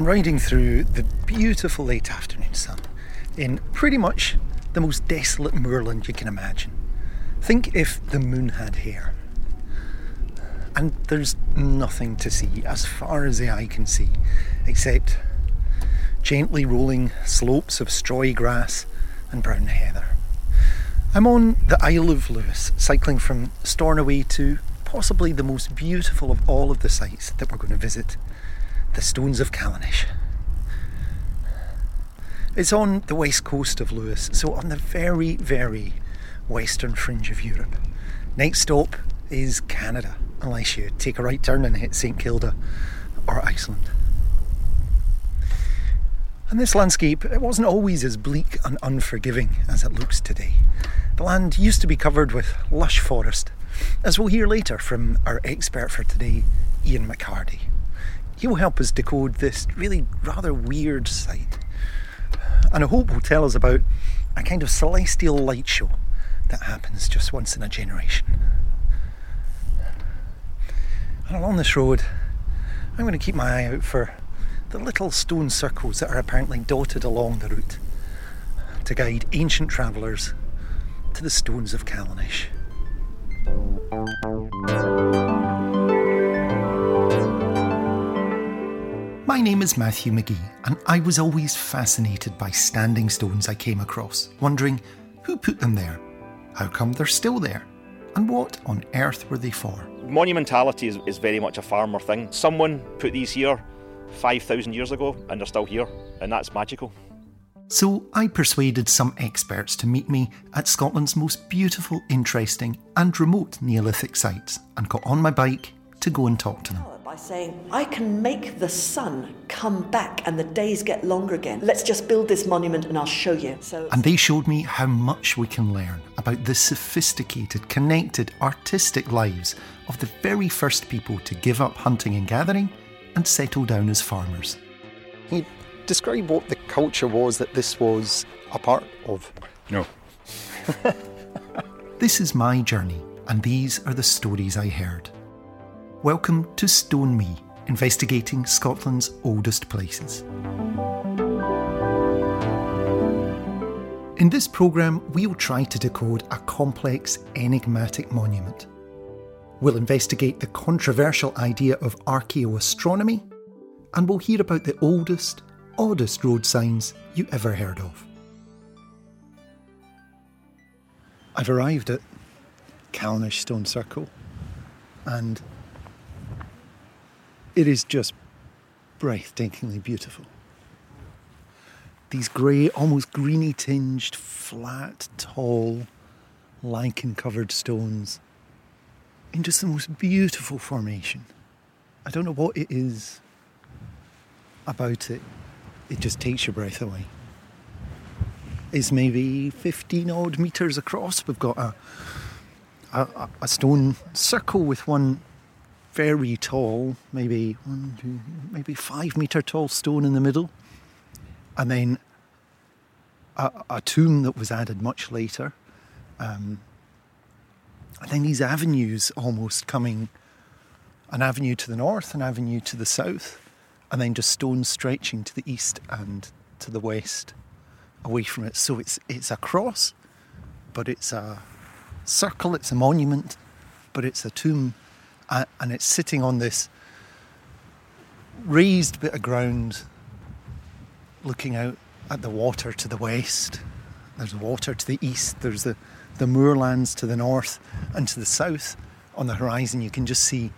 I'm riding through the beautiful late afternoon sun in pretty much the most desolate moorland you can imagine. Think if the moon had hair. And there's nothing to see as far as the eye can see, except gently rolling slopes of strawy grass and brown heather. I'm on the Isle of Lewis, cycling from Stornoway to possibly the most beautiful of all of the sites that we're going to visit the Stones of Callanish. It's on the west coast of Lewis, so on the very, very western fringe of Europe. Next stop is Canada, unless you take a right turn and hit St Kilda or Iceland. And this landscape, it wasn't always as bleak and unforgiving as it looks today. The land used to be covered with lush forest, as we'll hear later from our expert for today, Ian McHardy. He will help us decode this really rather weird site. And I hope he'll tell us about a kind of celestial light show that happens just once in a generation. And along this road, I'm going to keep my eye out for the little stone circles that are apparently dotted along the route to guide ancient travellers to the stones of Callanish. My name is Matthew McGee, and I was always fascinated by standing stones I came across, wondering who put them there, how come they're still there, and what on earth were they for? Monumentality is, is very much a farmer thing. Someone put these here 5,000 years ago, and they're still here, and that's magical. So I persuaded some experts to meet me at Scotland's most beautiful, interesting, and remote Neolithic sites and got on my bike to go and talk to them. By saying, I can make the sun come back and the days get longer again. Let's just build this monument and I'll show you. So, And they showed me how much we can learn about the sophisticated, connected, artistic lives of the very first people to give up hunting and gathering and settle down as farmers. Can you describe what the culture was that this was a part of? No. This is my journey, and these are the stories I heard. Welcome to Stone Me, investigating Scotland's oldest places. In this programme, we'll try to decode a complex, enigmatic monument. We'll investigate the controversial idea of archaeoastronomy, and we'll hear about the oldest, oddest road signs you ever heard of. I've arrived at Callanish Stone Circle, and it is just breathtakingly beautiful. These grey, almost greeny tinged, flat, tall, lichen covered stones in just the most beautiful formation. I don't know what it is about it, it just takes your breath away. It's maybe 15 odd metres across. We've got a, a, a stone circle with one very tall, maybe one, two, maybe five metre tall stone in the middle, and then a, a tomb that was added much later. Um, and then these avenues almost coming an avenue to the north, an avenue to the south, and then just stones stretching to the east and to the west away from it. So it's it's a cross, but it's a circle, it's a monument, but it's a tomb, and it's sitting on this raised bit of ground looking out at the water to the west. There's water to the east, there's the, the moorlands to the north, and to the south on the horizon you can just see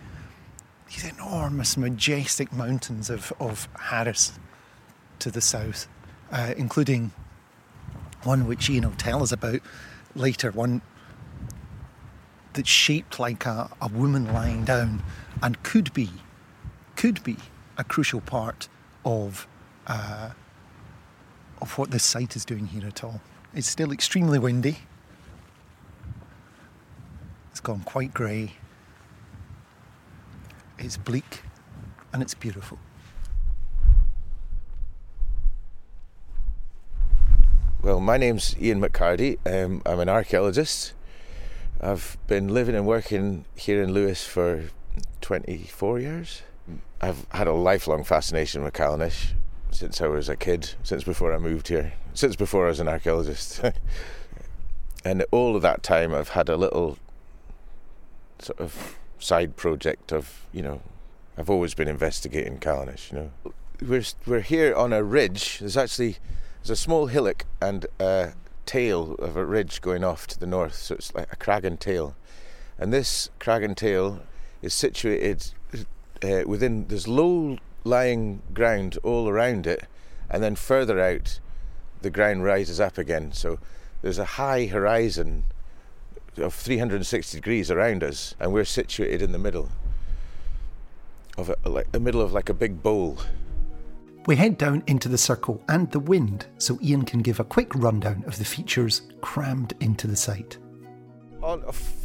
these enormous, majestic mountains of, of Harris to the south, uh, including one which Ian will tell us about later, one that's shaped like a, a woman lying down and could be, could be a crucial part of, uh, of what this site is doing here at all. It's still extremely windy. It's gone quite grey. It's bleak and it's beautiful. Well, my name's Ian McHardy. Um, I'm an archaeologist. I've been living and working here in Lewis for 24 years. I've had a lifelong fascination with Callanish since I was a kid, since before I moved here, since before I was an archaeologist. and all of that time, I've had a little sort of side project of, you know, I've always been investigating Callanish, you know. We're, we're here on a ridge. There's actually there's a small hillock and a tail of a ridge going off to the north, so it's like a crag and tail. And this crag and tail is situated uh, within, there's low lying ground all around it, and then further out, the ground rises up again. So there's a high horizon of 360 degrees around us, and we're situated in the middle of a, like the middle of like a big bowl. We head down into the circle and the wind so Ian can give a quick rundown of the features crammed into the site. On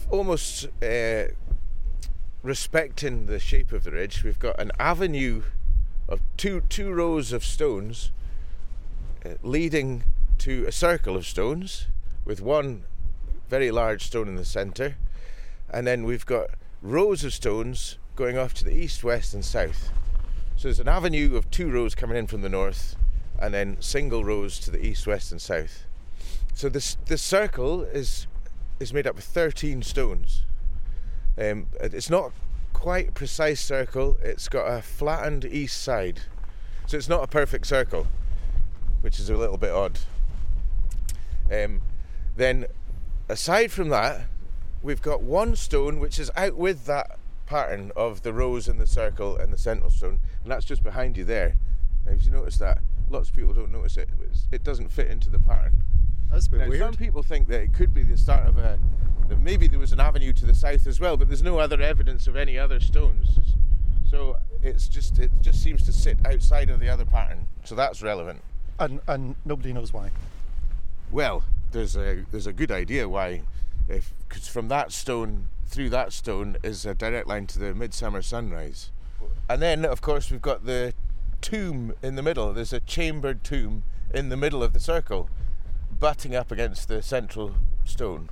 almost uh, respecting the shape of the ridge, we've got an avenue of two two rows of stones uh, leading to a circle of stones with one very large stone in the centre, and then we've got rows of stones going off to the east, west, and south. So there's an avenue of two rows coming in from the north, and then single rows to the east, west, and south. So this this circle is is made up of 13 stones. Um, it's not quite precise circle. It's got a flattened east side, so it's not a perfect circle, which is a little bit odd. Um, then, aside from that, we've got one stone which is out with that pattern of the rows and the circle and the central stone, and that's just behind you there. Now, if you notice that, lots of people don't notice it. It doesn't fit into the pattern. That's a bit now, weird. Some people think that it could be the start of a. That maybe there was an avenue to the south as well, but there's no other evidence of any other stones. So it's just it just seems to sit outside of the other pattern. So that's relevant. And and nobody knows why. Well, there's a there's a good idea why, if because from that stone through that stone is a direct line to the midsummer sunrise, and then of course we've got the tomb in the middle. There's a chambered tomb in the middle of the circle butting up against the central stone.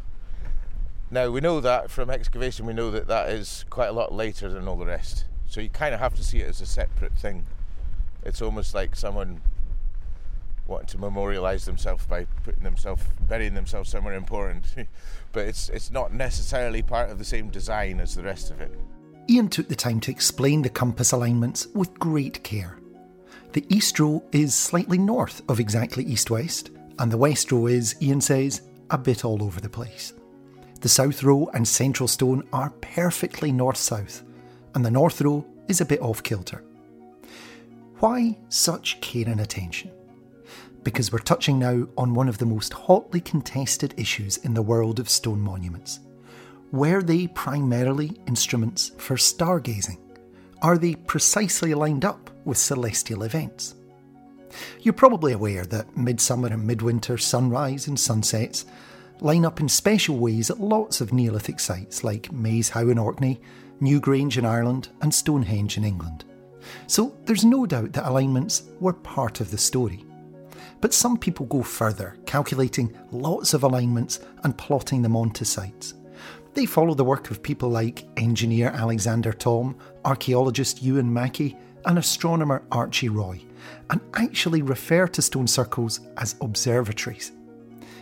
Now we know that from excavation, we know that that is quite a lot later than all the rest. So you kind of have to see it as a separate thing. It's almost like someone wanting to memorialize themselves by putting themselves, burying themselves somewhere important. but it's it's not necessarily part of the same design as the rest of it. Ian took the time to explain the compass alignments with great care. The east row is slightly north of exactly east west, and the west row is, Ian says, a bit all over the place. The south row and central stone are perfectly north south, and the north row is a bit off kilter. Why such care and attention? Because we're touching now on one of the most hotly contested issues in the world of stone monuments. Were they primarily instruments for stargazing? Are they precisely lined up with celestial events? You're probably aware that midsummer and midwinter sunrise and sunsets line up in special ways at lots of Neolithic sites like Maes Howe in Orkney, Newgrange in Ireland, and Stonehenge in England. So there's no doubt that alignments were part of the story. But some people go further, calculating lots of alignments and plotting them onto sites. They follow the work of people like engineer Alexander Thom, archaeologist Euan MacKie, and astronomer Archie Roy, and actually refer to stone circles as observatories,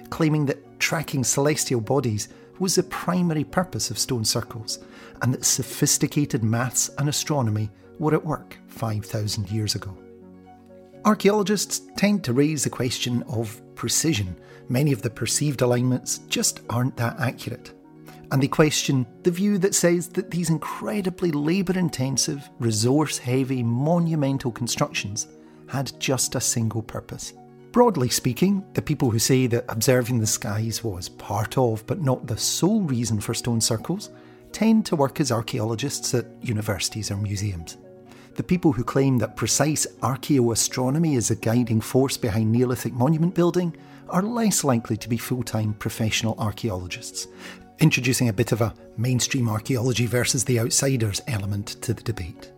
claiming that tracking celestial bodies was the primary purpose of stone circles, and that sophisticated maths and astronomy were at work 5,000 years ago. Archaeologists tend to raise the question of precision. Many of the perceived alignments just aren't that accurate. And they question the view that says that these incredibly labour intensive, resource heavy, monumental constructions had just a single purpose. Broadly speaking, the people who say that observing the skies was part of, but not the sole reason for stone circles, tend to work as archaeologists at universities or museums. The people who claim that precise archaeoastronomy is a guiding force behind Neolithic monument building are less likely to be full time professional archaeologists, introducing a bit of a mainstream archaeology versus the outsiders element to the debate.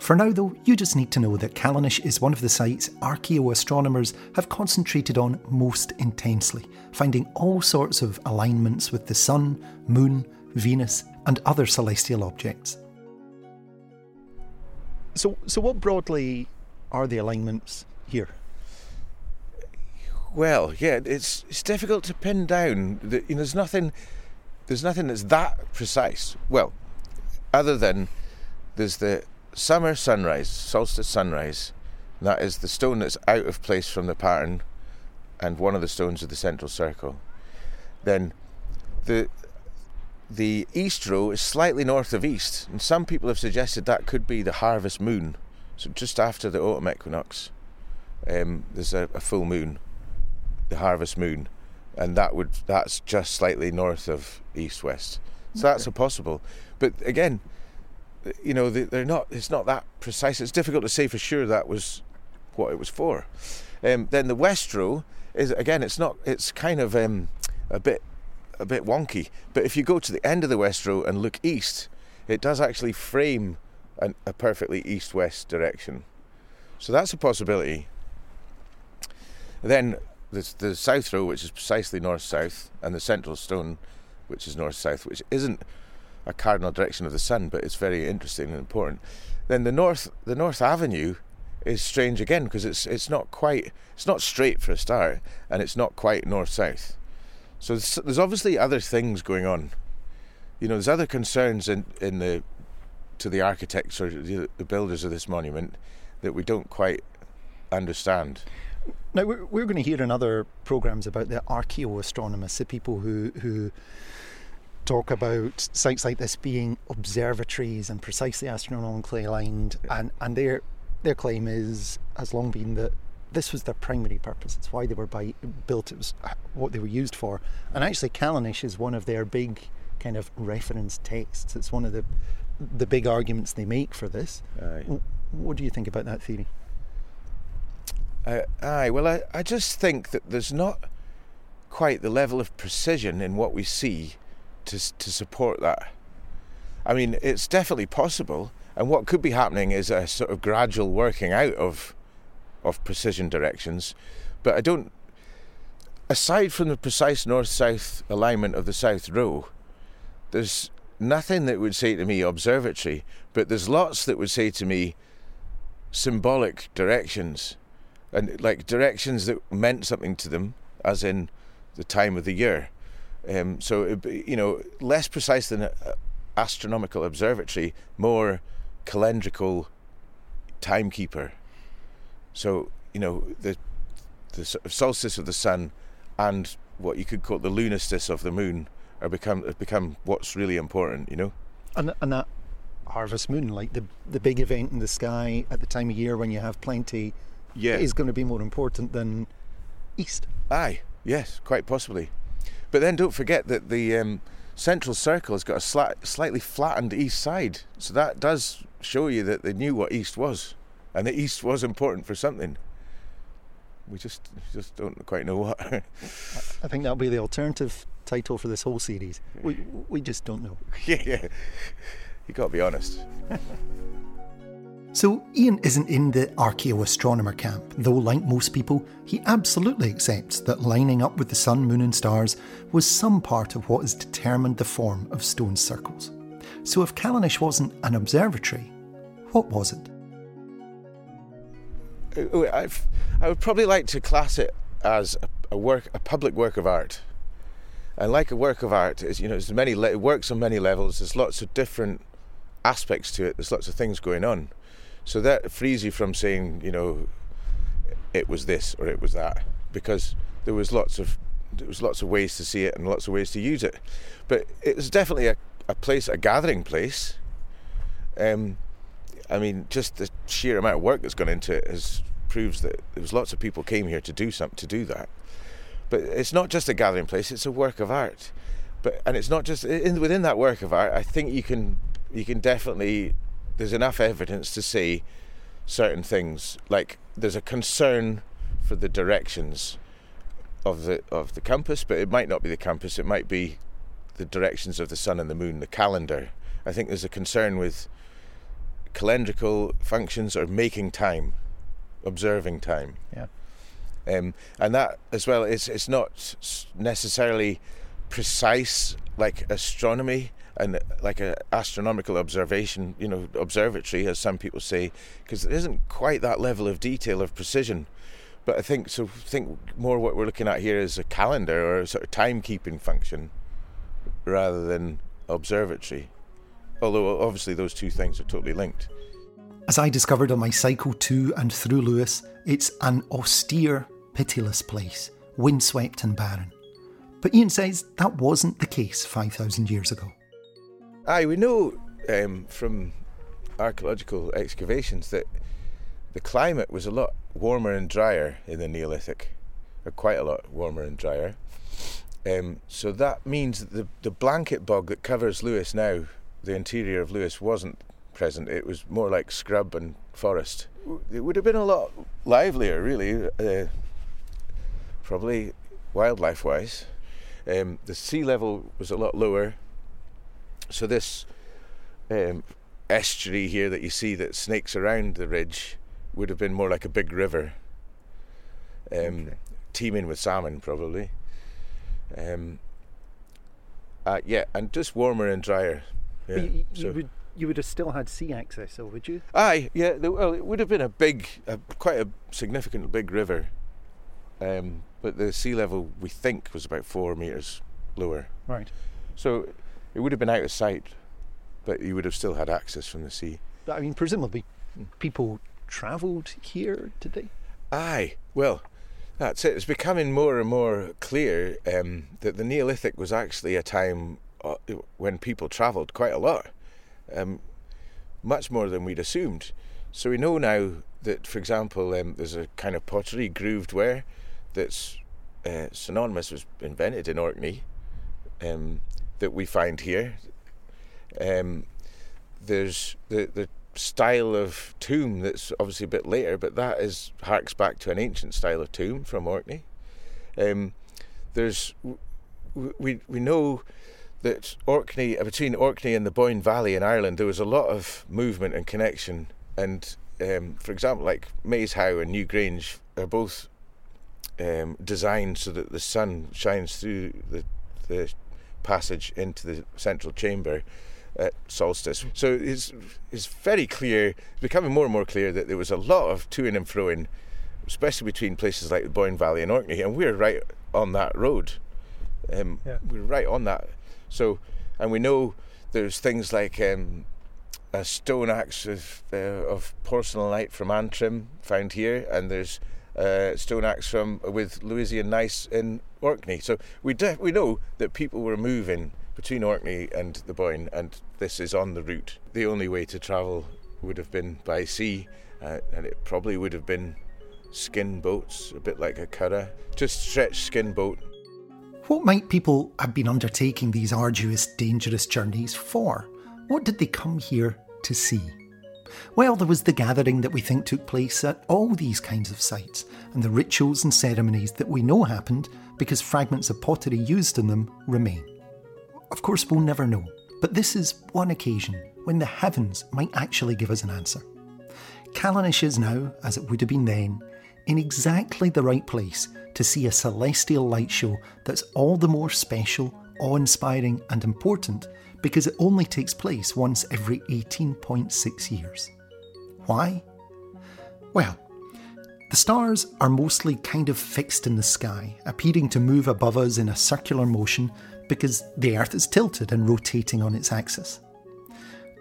For now, though, you just need to know that Callanish is one of the sites archaeoastronomers have concentrated on most intensely, finding all sorts of alignments with the Sun, Moon, Venus, and other celestial objects. So, so what broadly are the alignments here? Well, yeah, it's it's difficult to pin down. The, you know, there's nothing there's nothing that's that precise. Well, other than there's the summer sunrise, solstice sunrise. That is the stone that's out of place from the pattern, and one of the stones of the central circle. Then the the east row is slightly north of east, and some people have suggested that could be the harvest moon. So just after the autumn equinox, um, there's a, a full moon, the harvest moon, and that would that's just slightly north of east west. So that's a possible. But again, you know, they, they're not. It's not that precise. It's difficult to say for sure that was what it was for. Um, then the west row is again. It's not. It's kind of um, a bit a bit wonky. But if you go to the end of the west row and look east, it does actually frame an, a perfectly east-west direction. So that's a possibility. Then there's the south row, which is precisely north-south, and the central stone, which is north-south, which isn't a cardinal direction of the sun, but it's very interesting and important. Then the north, the North Avenue, is strange again because it's it's not quite it's not straight for a start, and it's not quite north-south. So there's, obviously other things going on. You know, there's other concerns in in the to the architects or the, the builders of this monument that we don't quite understand. Now we're, we're going to hear in other programs about the archaeoastronomers, the people who who talk about sites like this being observatories and precisely astronomically aligned, and and their their claim is has long been that this was their primary purpose. It's why they were by, built. It was what they were used for. And actually, Callanish is one of their big kind of reference texts. It's one of the the big arguments they make for this. Aye. What do you think about that theory? Uh, aye, well, I, I just think that there's not quite the level of precision in what we see to to support that. I mean, it's definitely possible, and what could be happening is a sort of gradual working out of of precision directions, but I don't. Aside from the precise north-south alignment of the south row, there's nothing that would say to me observatory, but there's lots that would say to me symbolic directions, and like directions that meant something to them, as in the time of the year. Um, so be, you know, less precise than an astronomical observatory, more calendrical timekeeper. So you know the the solstice of the sun and what you could call the lunastice of the moon are become have become what's really important. You know, and and that harvest moon, like the the big event in the sky at the time of year when you have plenty, yeah, is going to be more important than east. Aye, yes, quite possibly. But then don't forget that the um, central circle has got a slight, slightly flattened east side, so that does show you that they knew what east was and the east was important for something. We just just don't quite know what. I think that'll be the alternative title for this whole series. We we just don't know. yeah, yeah. You got to be honest. So, Ian isn't in the archaeoastronomer camp, though, like most people, he absolutely accepts that lining up with the sun, moon, and stars was some part of what has determined the form of stone circles. So, if Callanish wasn't an observatory, what was it? Uh, I've, I would probably like to class it as a, work, a public work of art. And like a work of art, is you know, there's many it works on many levels. There's lots of different aspects to it. There's lots of things going on. So that frees you from saying, you know, it was this or it was that, because there was lots of there was lots of ways to see it and lots of ways to use it. But it was definitely a, a place, a gathering place. Um, I mean, just the sheer amount of work that's gone into it has proves that there was lots of people came here to do something to do that. But it's not just a gathering place; it's a work of art. But and it's not just in, within that work of art. I think you can you can definitely there's enough evidence to say certain things. Like there's a concern for the directions of the of the compass, but it might not be the compass. It might be the directions of the sun and the moon, the calendar. I think there's a concern with calendrical functions are making time, observing time. Yeah. Um, and that as well, is it's not necessarily precise like astronomy and like an astronomical observation, you know, observatory, as some people say, because there isn't quite that level of detail of precision. But I think so. Think more what we're looking at here is a calendar or a sort of timekeeping function, rather than observatory. Although obviously those two things are totally linked. As I discovered on my cycle to and through Lewis, it's an austere, pitiless place, windswept and barren. But Ian says that wasn't the case 5,000 years ago. Aye, we know um, from archaeological excavations that the climate was a lot warmer and drier in the Neolithic, or quite a lot warmer and drier. Um, so that means that the, the blanket bog that covers Lewis now, the interior of Lewis, wasn't present. It was more like scrub and forest. It would have been a lot livelier, really, uh, probably wildlife wise. Um, the sea level was a lot lower, so this um, estuary here that you see that snakes around the ridge would have been more like a big river, um, okay. teeming with salmon, probably. Um, uh, yeah, and just warmer and drier. Yeah, you, you, so. would you would have still had sea access, though, would you? Aye, yeah. Well, it would have been a big, a, quite a significant big river, um, but the sea level we think was about four meters lower. Right. So it would have been out of sight, but you would have still had access from the sea. But, I mean, presumably, people travelled here, did they? Aye. Well, that's it. It's becoming more and more clear um, that the Neolithic was actually a time when people travelled quite a lot um, much more than we'd assumed. So we know now that, for example, um, there's a kind of pottery grooved ware that's uh, synonymous was invented in Orkney um, that we find here. Um, there's the the style of tomb that's obviously a bit later, but that is harks back to an ancient style of tomb from Orkney. Um, there's we we know that Orkney, uh, between Orkney and the Boyne Valley in Ireland, there was a lot of movement and connection. And um, for example, like Maeshowe and Newgrange are both um, designed so that the sun shines through the, the passage into the central chamber at solstice. So it's, it's very clear, it's becoming more and more clear that there was a lot of to and froing, especially between places like the Boyne Valley and Orkney, and we're right on that road. Um, yeah. We're right on that so, and we know there's things like um, a stone axe of, uh, of porcellanite from Antrim found here, and there's a stone axe from with Lewisian gneiss in Orkney. So we we know that people were moving between Orkney and the Boyne, and this is on the route. The only way to travel would have been by sea, uh, and it probably would have been skin boats, a bit like a curragh, just stretched skin boat what might people have been undertaking these arduous, dangerous journeys for? What did they come here to see? Well, there was the gathering that we think took place at all these kinds of sites, and the rituals and ceremonies that we know happened because fragments of pottery used in them remain. Of course, we'll never know, but this is one occasion when the heavens might actually give us an answer. Callanish is now, as it would have been then, in exactly the right place to see a celestial light show that's all the more special, awe inspiring, and important because it only takes place once every 18.6 years. Why? Well, the stars are mostly kind of fixed in the sky, appearing to move above us in a circular motion because the Earth is tilted and rotating on its axis.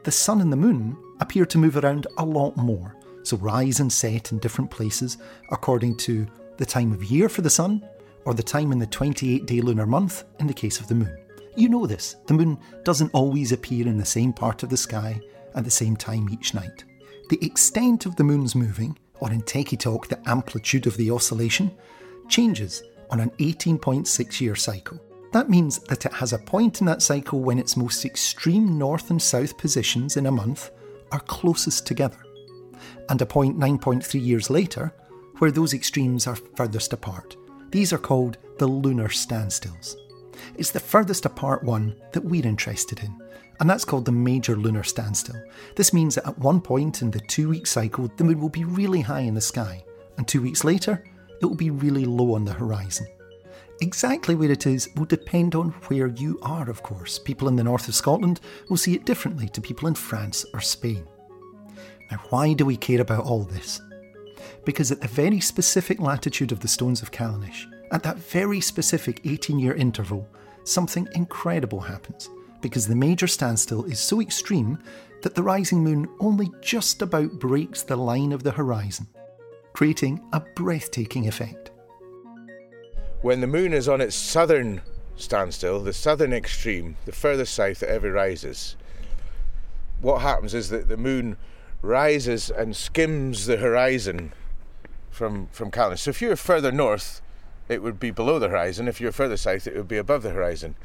The Sun and the Moon appear to move around a lot more, so rise and set in different places according to the time of year for the Sun, or the time in the 28 day lunar month in the case of the Moon. You know this, the Moon doesn't always appear in the same part of the sky at the same time each night. The extent of the Moon's moving, or in Techie Talk, the amplitude of the oscillation, changes on an 18.6 year cycle. That means that it has a point in that cycle when its most extreme north and south positions in a month are closest together, and a point 9.3 years later where those extremes are furthest apart. These are called the lunar standstills. It's the furthest apart one that we're interested in, and that's called the major lunar standstill. This means that at one point in the two week cycle, the moon will be really high in the sky, and two weeks later, it will be really low on the horizon. Exactly where it is will depend on where you are, of course. People in the north of Scotland will see it differently to people in France or Spain. Now, why do we care about all this? Because at the very specific latitude of the stones of Callanish, at that very specific 18 year interval, something incredible happens. Because the major standstill is so extreme that the rising moon only just about breaks the line of the horizon, creating a breathtaking effect. When the moon is on its southern standstill, the southern extreme, the furthest south it ever rises, what happens is that the moon rises and skims the horizon from from Callanish. So if you're further north, it would be below the horizon. If you're further south, it would be above the horizon.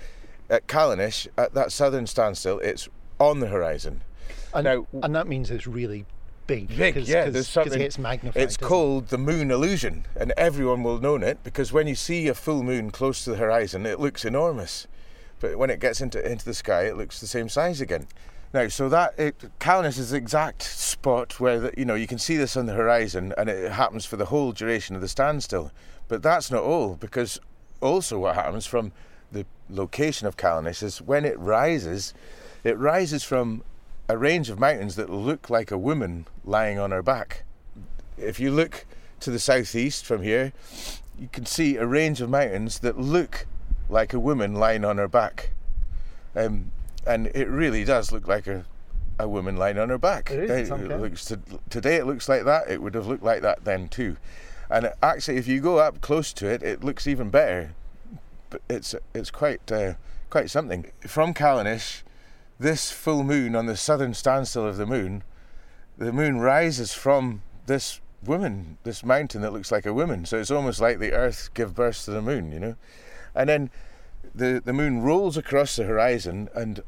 At Callanish, at that southern standstill, it's on the horizon. And, Now- and that means it's really big. Big, cause, yeah. cause, there's 'cause something. it gets magnified. it's doesn't it? called the moon illusion, and everyone will know it because when you see a full moon close to the horizon, it looks enormous, but when it gets into into the sky, it looks the same size again. Now, so that it, is the exact spot where the, you know you can see this on the horizon, and it happens for the whole duration of the standstill. But that's not all, because also what happens from the location of Callanish is when it rises, it rises from a range of mountains that look like a woman lying on her back. If you look to the southeast from here, you can see a range of mountains that look like a woman lying on her back. Um, and it really does look like a, a woman lying on her back. It is, it looks to, today it looks like that. It would have looked like that then too. And actually, if you go up close to it, it looks even better. But it's it's quite uh, quite something. From Callanish, this full moon on the southern standstill of the moon, the moon rises from this woman, this mountain that looks like a woman. So it's almost like the Earth give birth to the moon, you know. And then the the moon rolls across the horizon, and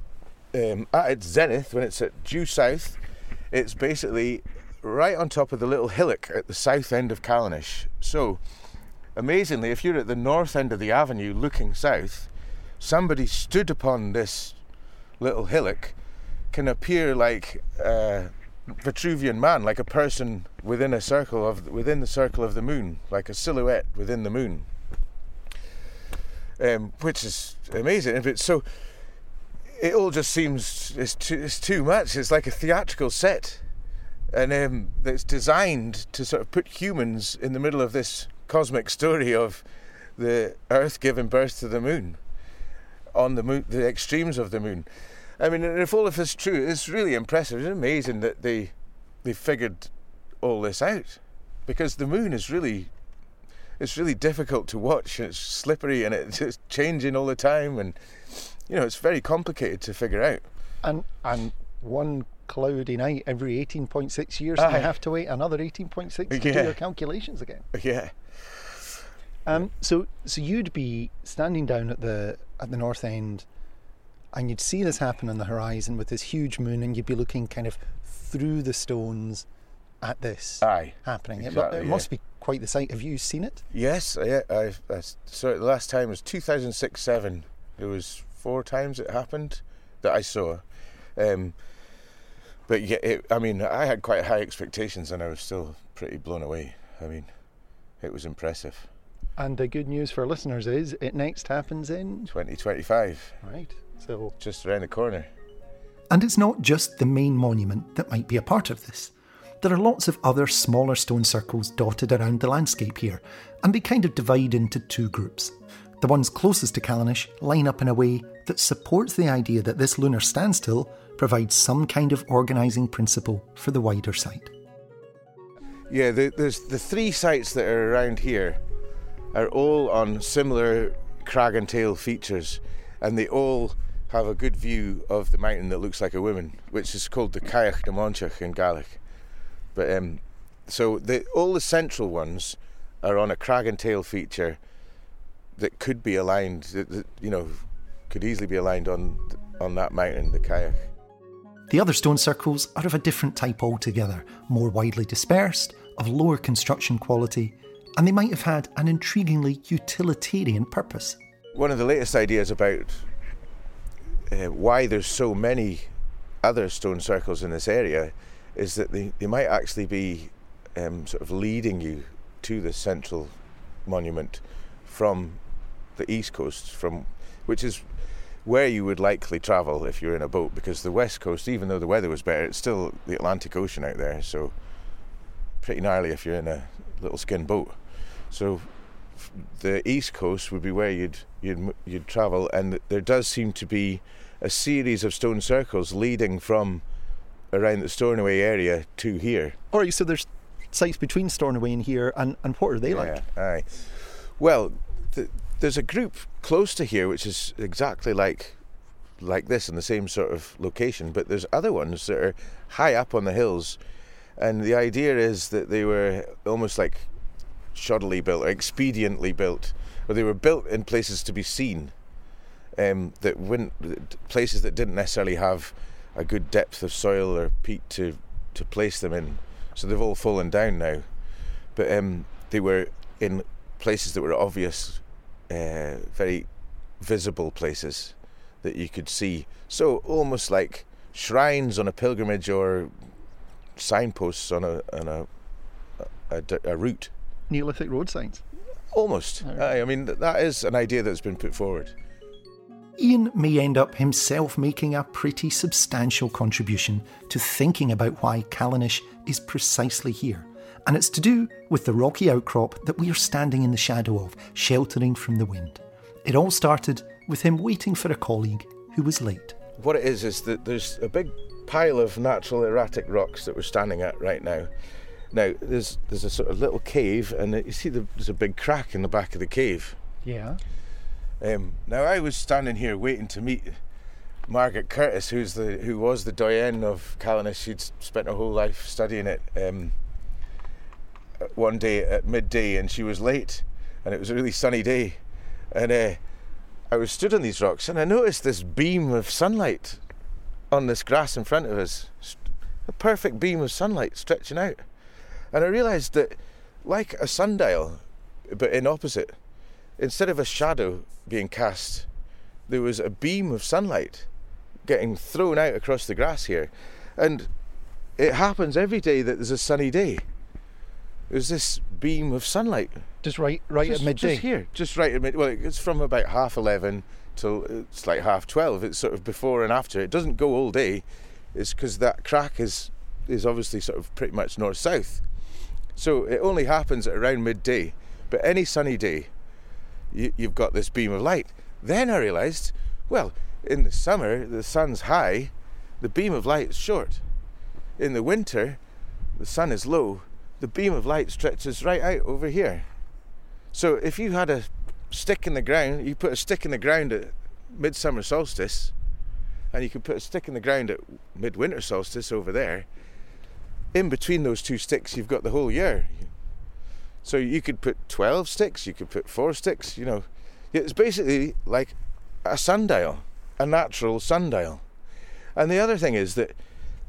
um, at its zenith, when it's at due south, it's basically right on top of the little hillock at the south end of Callanish. So, amazingly, if you're at the north end of the avenue looking south, somebody stood upon this little hillock can appear like a Vitruvian man, like a person within a circle of within the circle of the moon, like a silhouette within the moon, um, which is amazing. But so it all just seems it's too, it's too much. It's like a theatrical set, and um, it's designed to sort of put humans in the middle of this cosmic story of the Earth giving birth to the moon on the moon, the extremes of the moon. I mean, if all of this is true, it's really impressive. It's amazing that they they figured all this out, because the moon is really it's really difficult to watch. It's slippery and it's changing all the time, and you know it's very complicated to figure out. And and one cloudy night every 18.6 years, and Aye. you have to wait another 18.6 to do your calculations again. Yeah, Um, so so you'd be standing down at the at the north end, and you'd see this happen on the horizon with this huge moon, and you'd be looking kind of through the stones at this aye. happening. It exactly, it, yeah. must be quite the sight. Have you seen it? Yes, yeah. I, I saw it the last time It was 2006 7. It was four times it happened that I saw. Um, but yeah, it, I mean, I had quite high expectations and I was still pretty blown away. I mean, it was impressive. And the good news for listeners is it next happens in 2025, right. So just around the corner. And it's not just the main monument that might be a part of this. There are lots of other smaller stone circles dotted around the landscape here, and they kind of divide into two groups. The ones closest to Callanish line up in a way that supports the idea that this lunar standstill provides some kind of organising principle for the wider site. Yeah, the, there's the three sites that are around here are all on similar crag and tail features, and they all have a good view of the mountain that looks like a woman, which is called the Caich de Monchach in Gaelic. But um, so the, all the central ones are on a crag and tail feature that could be aligned, that, that, you know, could easily be aligned on on that mountain, the Caich. The other stone circles are of a different type altogether, more widely dispersed, of lower construction quality, and they might have had an intriguingly utilitarian purpose. One of the latest ideas about uh, why there's so many other stone circles in this area is that they, they might actually be um, sort of leading you to the central monument from the east coast from, which is where you would likely travel if you're in a boat, because the west coast, even though the weather was better, it's still the Atlantic Ocean out there, so pretty gnarly if you're in a little skin boat. So the east coast would be where you'd you'd you'd travel, and there does seem to be a series of stone circles leading from around the Stornoway area to here. All right, so there's sites between Stornoway and here, and, and what are they like? Yeah, aye. Well, th- there's a group close to here which is exactly like like this in the same sort of location, but there's other ones that are high up on the hills, and the idea is that they were almost like shoddily built or expediently built, or they were built in places to be seen. Um, that wouldn't places that didn't necessarily have a good depth of soil or peat to to place them in. So they've all fallen down now, but um, they were in places that were obvious, uh, very visible places that you could see. So almost like shrines on a pilgrimage or signposts on a on a a, a, a route. Neolithic road signs. Almost. Aye, I mean that is an idea that's been put forward. Ian may end up himself making a pretty substantial contribution to thinking about why Callanish is precisely here. And it's to do with the rocky outcrop that we are standing in the shadow of, sheltering from the wind. It all started with him waiting for a colleague who was late. What it is is that there's a big pile of natural erratic rocks that we're standing at right now. Now there's there's a sort of little cave, and you see the, there's a big crack in the back of the cave. Yeah. Um, now I was standing here waiting to meet Margaret Curtis, who's the who was the doyenne of Callanish. She'd spent her whole life studying it. Um, one day at midday, and she was late, and it was a really sunny day, and uh, I was stood on these rocks, and I noticed this beam of sunlight on this grass in front of us, a perfect beam of sunlight stretching out, and I realised that, like a sundial, but in opposite instead of a shadow being cast, there was a beam of sunlight getting thrown out across the grass here. And it happens every day that there's a sunny day. There's this beam of sunlight. Just right, right just, at midday. Just here, just right at mid. Well, it's from about half eleven till it's like half twelve. It's sort of before and after. It doesn't go all day. It's because that crack is is obviously sort of pretty much north south. So it only happens at around midday. But any sunny day, you, you've got this beam of light. Then I realised, well, in the summer the sun's high, the beam of light is short. In the winter, the sun is low, the beam of light stretches right out over here. So if you had a stick in the ground, you put a stick in the ground at midsummer solstice, and you could put a stick in the ground at midwinter solstice over there. In between those two sticks, you've got the whole year. So you could put 12 sticks, you could put four sticks, you know. It's basically like a sundial, a natural sundial. And the other thing is that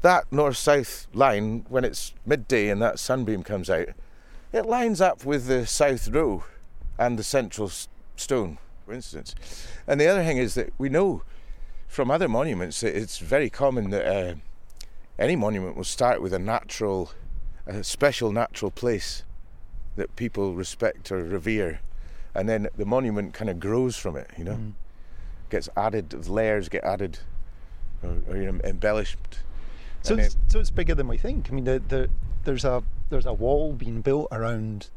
that north south line, when it's midday and that sunbeam comes out, it lines up with the south row and the central s- stone, for instance. And the other thing is that we know from other monuments that it's very common that uh, any monument will start with a natural, a special natural place that people respect or revere, and then the monument kind of grows from it. You know, Mm. gets added, layers get added, or, or you know, embellished. So And it's, so it's bigger than we think. I mean, the, the, there's a there's a wall being built around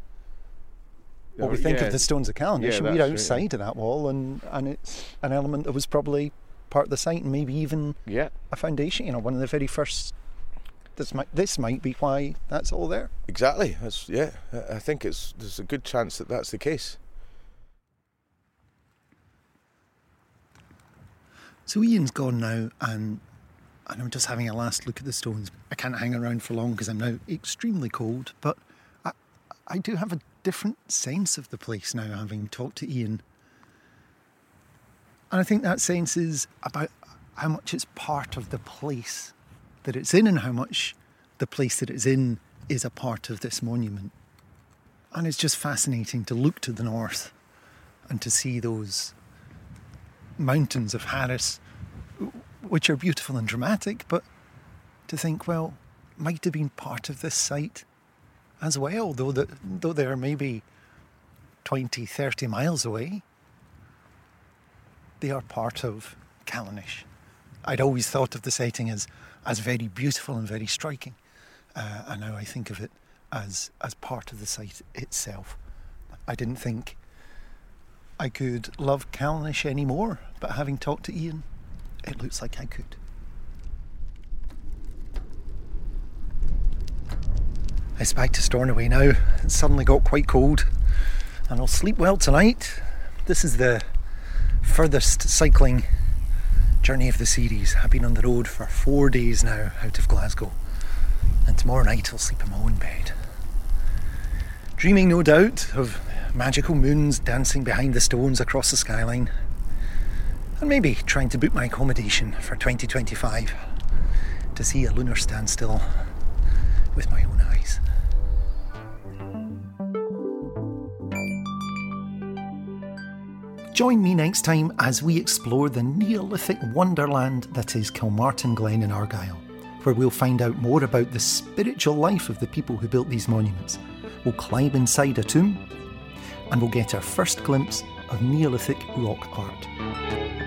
what we Oh, think yeah. of the stones of Callanish, Yeah, and we're that's right, outside of that wall, and and it's an element that was probably part of the site, and maybe even Yeah, a foundation. You know, one of the very first. This might this might be why that's all there. exactly. That's yeah. I- I think it's there's a good chance that that's the case. So Ian's gone now, and and I'm just having a last look at the stones. I can't hang around for long because I'm now extremely cold, but I I do have a different sense of the place now, having talked to Ian. And I think that sense is about how much it's part of the place that it's in, and how much the place that it's in is a part of this monument. And it's just fascinating to look to the north and to see those mountains of Harris, which are beautiful and dramatic, but to think, well, might have been part of this site as well, though, that, though they're maybe 20, 30 miles away. they are part of Callanish. I'd always thought of the setting as, as very beautiful and very striking, uh, and now I think of it as, as part of the site itself. I didn't think I could love Callanish anymore, but having talked to Ian, it looks like I could. It's back to Stornoway now. It's suddenly got quite cold, and I'll sleep well tonight. This is the furthest cycling journey of the series. I've been on the road for four days now out of Glasgow, and tomorrow night I'll sleep in my own bed. Dreaming, no doubt, of magical moons dancing behind the stones across the skyline, and maybe trying to book my accommodation for 2025 to see a lunar standstill with my own eyes. Join me next time as we explore the Neolithic wonderland that is Kilmartin Glen in Argyll, where we'll find out more about the spiritual life of the people who built these monuments. We'll climb inside a tomb and we'll get our first glimpse of Neolithic rock art.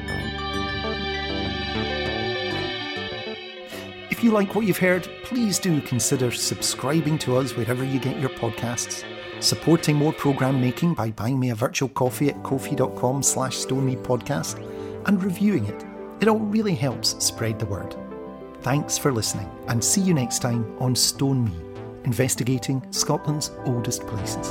If you like what you've heard, please do consider subscribing to us wherever you get your podcasts, supporting more programme making by buying me a virtual coffee at ko-fi.com slash podcast, and reviewing it. It all really helps spread the word. Thanks for listening, and see you next time on Stone Me, investigating Scotland's oldest places.